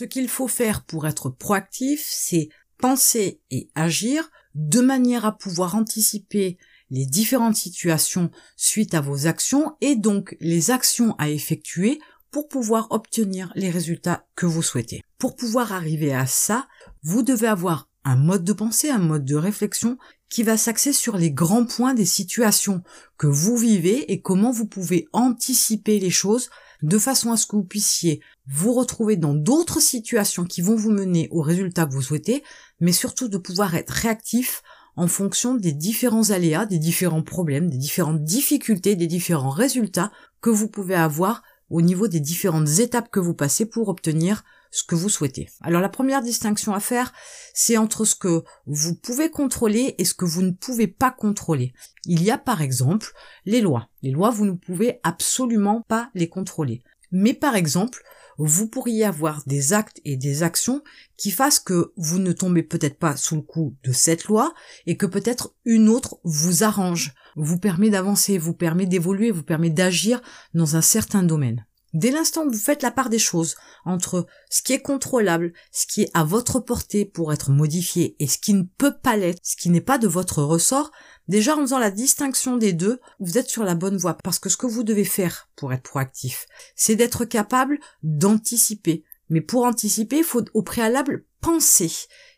Ce qu'il faut faire pour être proactif, c'est penser et agir de manière à pouvoir anticiper les différentes situations suite à vos actions et donc les actions à effectuer pour pouvoir obtenir les résultats que vous souhaitez. Pour pouvoir arriver à ça, vous devez avoir un mode de pensée, un mode de réflexion qui va s'axer sur les grands points des situations que vous vivez et comment vous pouvez anticiper les choses de façon à ce que vous puissiez vous retrouver dans d'autres situations qui vont vous mener aux résultats que vous souhaitez, mais surtout de pouvoir être réactif en fonction des différents aléas, des différents problèmes, des différentes difficultés, des différents résultats que vous pouvez avoir au niveau des différentes étapes que vous passez pour obtenir ce que vous souhaitez. Alors la première distinction à faire, c'est entre ce que vous pouvez contrôler et ce que vous ne pouvez pas contrôler. Il y a par exemple les lois. Les lois, vous ne pouvez absolument pas les contrôler. Mais par exemple, vous pourriez avoir des actes et des actions qui fassent que vous ne tombez peut-être pas sous le coup de cette loi et que peut-être une autre vous arrange, vous permet d'avancer, vous permet d'évoluer, vous permet d'agir dans un certain domaine. Dès l'instant où vous faites la part des choses entre ce qui est contrôlable, ce qui est à votre portée pour être modifié et ce qui ne peut pas l'être, ce qui n'est pas de votre ressort, déjà en faisant la distinction des deux, vous êtes sur la bonne voie parce que ce que vous devez faire pour être proactif, c'est d'être capable d'anticiper. Mais pour anticiper, il faut au préalable penser.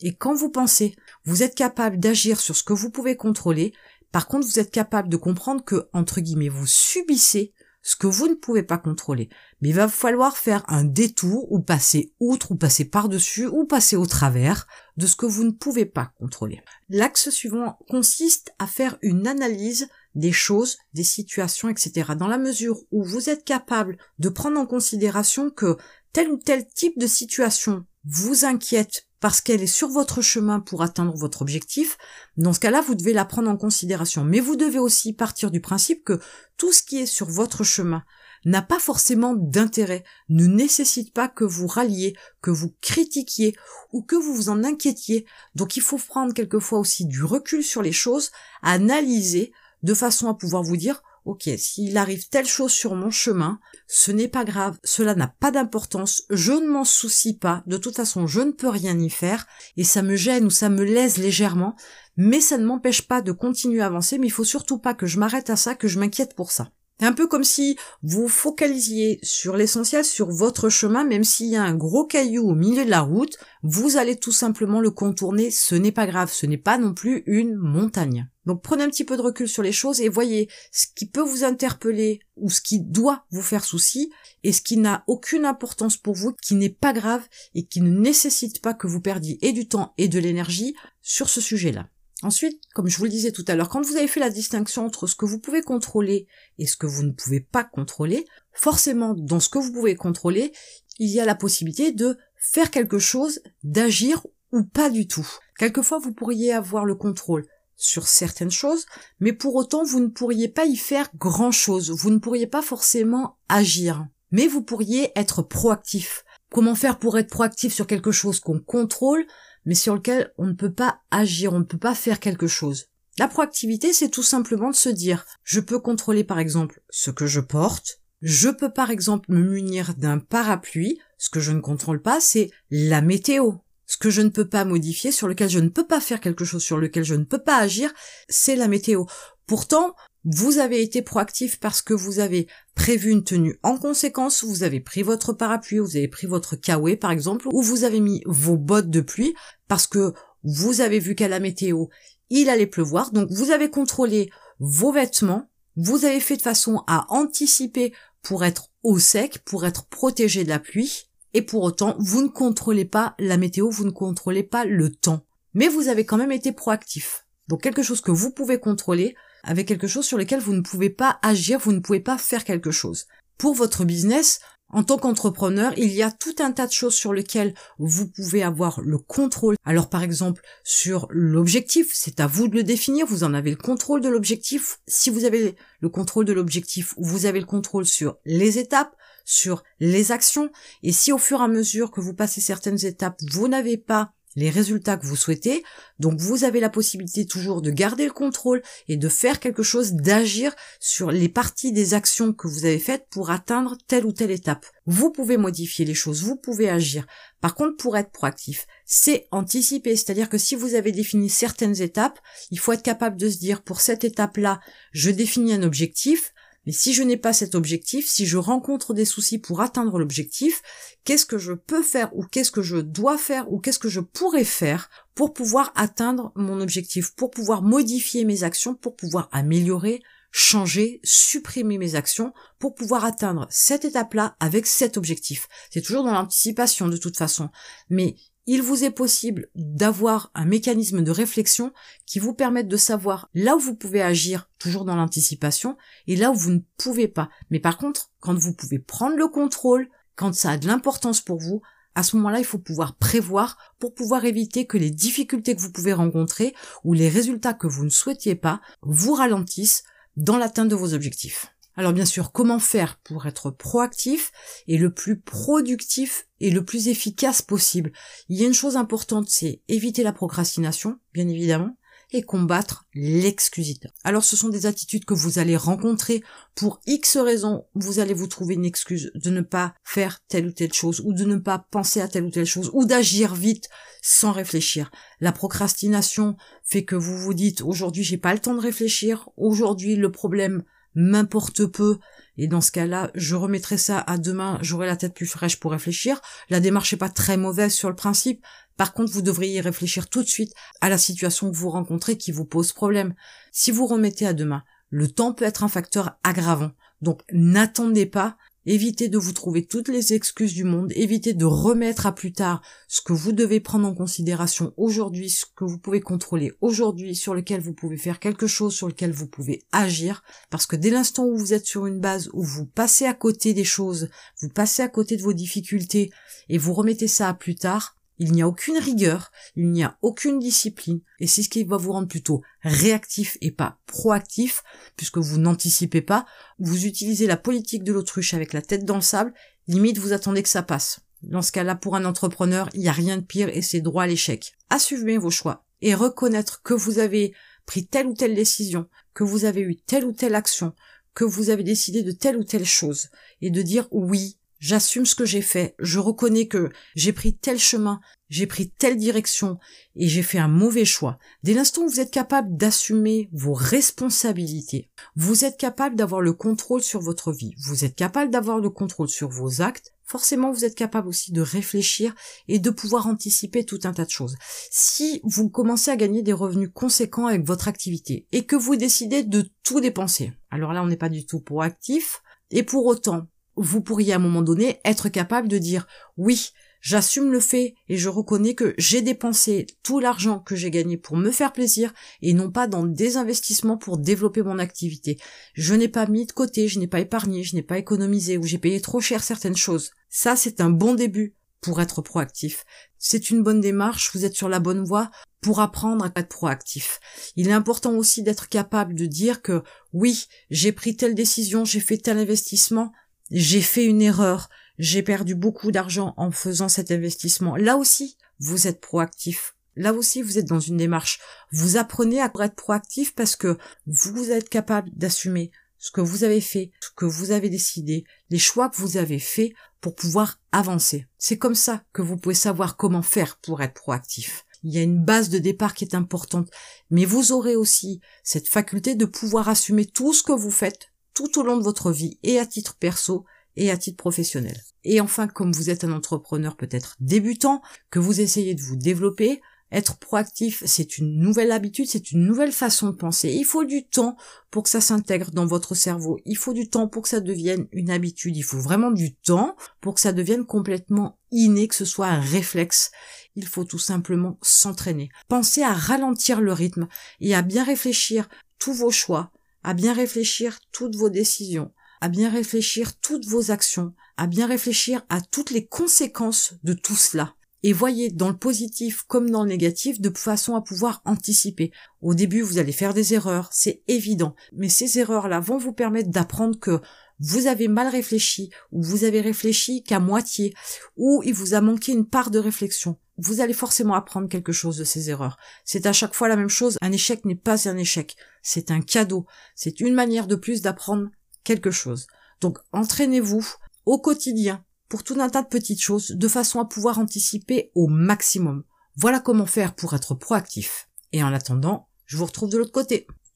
Et quand vous pensez, vous êtes capable d'agir sur ce que vous pouvez contrôler. Par contre, vous êtes capable de comprendre que, entre guillemets, vous subissez ce que vous ne pouvez pas contrôler. Mais il va falloir faire un détour ou passer outre ou passer par-dessus ou passer au travers de ce que vous ne pouvez pas contrôler. L'axe suivant consiste à faire une analyse des choses, des situations, etc. Dans la mesure où vous êtes capable de prendre en considération que tel ou tel type de situation vous inquiète parce qu'elle est sur votre chemin pour atteindre votre objectif, dans ce cas-là, vous devez la prendre en considération. Mais vous devez aussi partir du principe que tout ce qui est sur votre chemin n'a pas forcément d'intérêt, ne nécessite pas que vous ralliez, que vous critiquiez ou que vous vous en inquiétiez. Donc il faut prendre quelquefois aussi du recul sur les choses, analyser de façon à pouvoir vous dire ok, s'il arrive telle chose sur mon chemin, ce n'est pas grave, cela n'a pas d'importance, je ne m'en soucie pas, de toute façon je ne peux rien y faire, et ça me gêne ou ça me lèse légèrement, mais ça ne m'empêche pas de continuer à avancer, mais il faut surtout pas que je m'arrête à ça, que je m'inquiète pour ça. C'est un peu comme si vous focalisiez sur l'essentiel, sur votre chemin, même s'il y a un gros caillou au milieu de la route, vous allez tout simplement le contourner, ce n'est pas grave, ce n'est pas non plus une montagne. Donc prenez un petit peu de recul sur les choses et voyez ce qui peut vous interpeller ou ce qui doit vous faire souci et ce qui n'a aucune importance pour vous, qui n'est pas grave et qui ne nécessite pas que vous perdiez du temps et de l'énergie sur ce sujet-là. Ensuite, comme je vous le disais tout à l'heure, quand vous avez fait la distinction entre ce que vous pouvez contrôler et ce que vous ne pouvez pas contrôler, forcément, dans ce que vous pouvez contrôler, il y a la possibilité de faire quelque chose, d'agir ou pas du tout. Quelquefois, vous pourriez avoir le contrôle sur certaines choses, mais pour autant, vous ne pourriez pas y faire grand chose. Vous ne pourriez pas forcément agir. Mais vous pourriez être proactif. Comment faire pour être proactif sur quelque chose qu'on contrôle mais sur lequel on ne peut pas agir, on ne peut pas faire quelque chose. La proactivité, c'est tout simplement de se dire, je peux contrôler par exemple ce que je porte, je peux par exemple me munir d'un parapluie, ce que je ne contrôle pas, c'est la météo. Ce que je ne peux pas modifier, sur lequel je ne peux pas faire quelque chose, sur lequel je ne peux pas agir, c'est la météo. Pourtant, vous avez été proactif parce que vous avez prévu une tenue en conséquence, vous avez pris votre parapluie, vous avez pris votre kawaii par exemple, ou vous avez mis vos bottes de pluie parce que vous avez vu qu'à la météo, il allait pleuvoir, donc vous avez contrôlé vos vêtements, vous avez fait de façon à anticiper pour être au sec, pour être protégé de la pluie, et pour autant, vous ne contrôlez pas la météo, vous ne contrôlez pas le temps. Mais vous avez quand même été proactif. Donc quelque chose que vous pouvez contrôler, avec quelque chose sur lequel vous ne pouvez pas agir, vous ne pouvez pas faire quelque chose. Pour votre business, en tant qu'entrepreneur, il y a tout un tas de choses sur lesquelles vous pouvez avoir le contrôle. Alors par exemple, sur l'objectif, c'est à vous de le définir, vous en avez le contrôle de l'objectif. Si vous avez le contrôle de l'objectif, vous avez le contrôle sur les étapes, sur les actions. Et si au fur et à mesure que vous passez certaines étapes, vous n'avez pas les résultats que vous souhaitez. Donc vous avez la possibilité toujours de garder le contrôle et de faire quelque chose, d'agir sur les parties des actions que vous avez faites pour atteindre telle ou telle étape. Vous pouvez modifier les choses, vous pouvez agir. Par contre, pour être proactif, c'est anticiper. C'est-à-dire que si vous avez défini certaines étapes, il faut être capable de se dire, pour cette étape-là, je définis un objectif, mais si je n'ai pas cet objectif, si je rencontre des soucis pour atteindre l'objectif, qu'est-ce que je peux faire ou qu'est-ce que je dois faire ou qu'est-ce que je pourrais faire pour pouvoir atteindre mon objectif, pour pouvoir modifier mes actions, pour pouvoir améliorer, changer, supprimer mes actions pour pouvoir atteindre cette étape-là avec cet objectif? C'est toujours dans l'anticipation de toute façon. Mais il vous est possible d'avoir un mécanisme de réflexion qui vous permette de savoir là où vous pouvez agir, toujours dans l'anticipation, et là où vous ne pouvez pas. Mais par contre, quand vous pouvez prendre le contrôle, quand ça a de l'importance pour vous, à ce moment-là, il faut pouvoir prévoir pour pouvoir éviter que les difficultés que vous pouvez rencontrer ou les résultats que vous ne souhaitiez pas vous ralentissent dans l'atteinte de vos objectifs. Alors bien sûr, comment faire pour être proactif et le plus productif et le plus efficace possible? Il y a une chose importante, c'est éviter la procrastination, bien évidemment, et combattre l'excusité. Alors ce sont des attitudes que vous allez rencontrer pour X raisons, vous allez vous trouver une excuse de ne pas faire telle ou telle chose, ou de ne pas penser à telle ou telle chose, ou d'agir vite sans réfléchir. La procrastination fait que vous vous dites aujourd'hui j'ai pas le temps de réfléchir, aujourd'hui le problème m'importe peu. Et dans ce cas-là, je remettrai ça à demain, j'aurai la tête plus fraîche pour réfléchir. La démarche n'est pas très mauvaise sur le principe. Par contre, vous devriez réfléchir tout de suite à la situation que vous rencontrez qui vous pose problème. Si vous remettez à demain, le temps peut être un facteur aggravant. Donc n'attendez pas Évitez de vous trouver toutes les excuses du monde, évitez de remettre à plus tard ce que vous devez prendre en considération aujourd'hui, ce que vous pouvez contrôler aujourd'hui, sur lequel vous pouvez faire quelque chose, sur lequel vous pouvez agir, parce que dès l'instant où vous êtes sur une base où vous passez à côté des choses, vous passez à côté de vos difficultés et vous remettez ça à plus tard, il n'y a aucune rigueur, il n'y a aucune discipline, et c'est ce qui va vous rendre plutôt réactif et pas proactif, puisque vous n'anticipez pas, vous utilisez la politique de l'autruche avec la tête dans le sable, limite vous attendez que ça passe. Dans ce cas-là, pour un entrepreneur, il n'y a rien de pire et c'est droit à l'échec. Assumez vos choix et reconnaître que vous avez pris telle ou telle décision, que vous avez eu telle ou telle action, que vous avez décidé de telle ou telle chose, et de dire oui, J'assume ce que j'ai fait, je reconnais que j'ai pris tel chemin, j'ai pris telle direction et j'ai fait un mauvais choix. Dès l'instant où vous êtes capable d'assumer vos responsabilités, vous êtes capable d'avoir le contrôle sur votre vie, vous êtes capable d'avoir le contrôle sur vos actes, forcément vous êtes capable aussi de réfléchir et de pouvoir anticiper tout un tas de choses. Si vous commencez à gagner des revenus conséquents avec votre activité et que vous décidez de tout dépenser, alors là on n'est pas du tout proactif, et pour autant vous pourriez à un moment donné être capable de dire oui, j'assume le fait et je reconnais que j'ai dépensé tout l'argent que j'ai gagné pour me faire plaisir et non pas dans des investissements pour développer mon activité. Je n'ai pas mis de côté, je n'ai pas épargné, je n'ai pas économisé ou j'ai payé trop cher certaines choses. Ça, c'est un bon début pour être proactif. C'est une bonne démarche, vous êtes sur la bonne voie pour apprendre à être proactif. Il est important aussi d'être capable de dire que oui, j'ai pris telle décision, j'ai fait tel investissement, j'ai fait une erreur, j'ai perdu beaucoup d'argent en faisant cet investissement. Là aussi, vous êtes proactif. Là aussi, vous êtes dans une démarche. Vous apprenez à être proactif parce que vous êtes capable d'assumer ce que vous avez fait, ce que vous avez décidé, les choix que vous avez faits pour pouvoir avancer. C'est comme ça que vous pouvez savoir comment faire pour être proactif. Il y a une base de départ qui est importante, mais vous aurez aussi cette faculté de pouvoir assumer tout ce que vous faites tout au long de votre vie et à titre perso et à titre professionnel. Et enfin, comme vous êtes un entrepreneur peut-être débutant, que vous essayez de vous développer, être proactif, c'est une nouvelle habitude, c'est une nouvelle façon de penser. Il faut du temps pour que ça s'intègre dans votre cerveau. Il faut du temps pour que ça devienne une habitude. Il faut vraiment du temps pour que ça devienne complètement inné, que ce soit un réflexe. Il faut tout simplement s'entraîner. Pensez à ralentir le rythme et à bien réfléchir tous vos choix, à bien réfléchir toutes vos décisions, à bien réfléchir toutes vos actions, à bien réfléchir à toutes les conséquences de tout cela. Et voyez dans le positif comme dans le négatif de façon à pouvoir anticiper. Au début, vous allez faire des erreurs, c'est évident. Mais ces erreurs-là vont vous permettre d'apprendre que vous avez mal réfléchi, ou vous avez réfléchi qu'à moitié, ou il vous a manqué une part de réflexion. Vous allez forcément apprendre quelque chose de ces erreurs. C'est à chaque fois la même chose, un échec n'est pas un échec, c'est un cadeau, c'est une manière de plus d'apprendre quelque chose. Donc entraînez-vous au quotidien pour tout un tas de petites choses de façon à pouvoir anticiper au maximum. Voilà comment faire pour être proactif. Et en attendant, je vous retrouve de l'autre côté.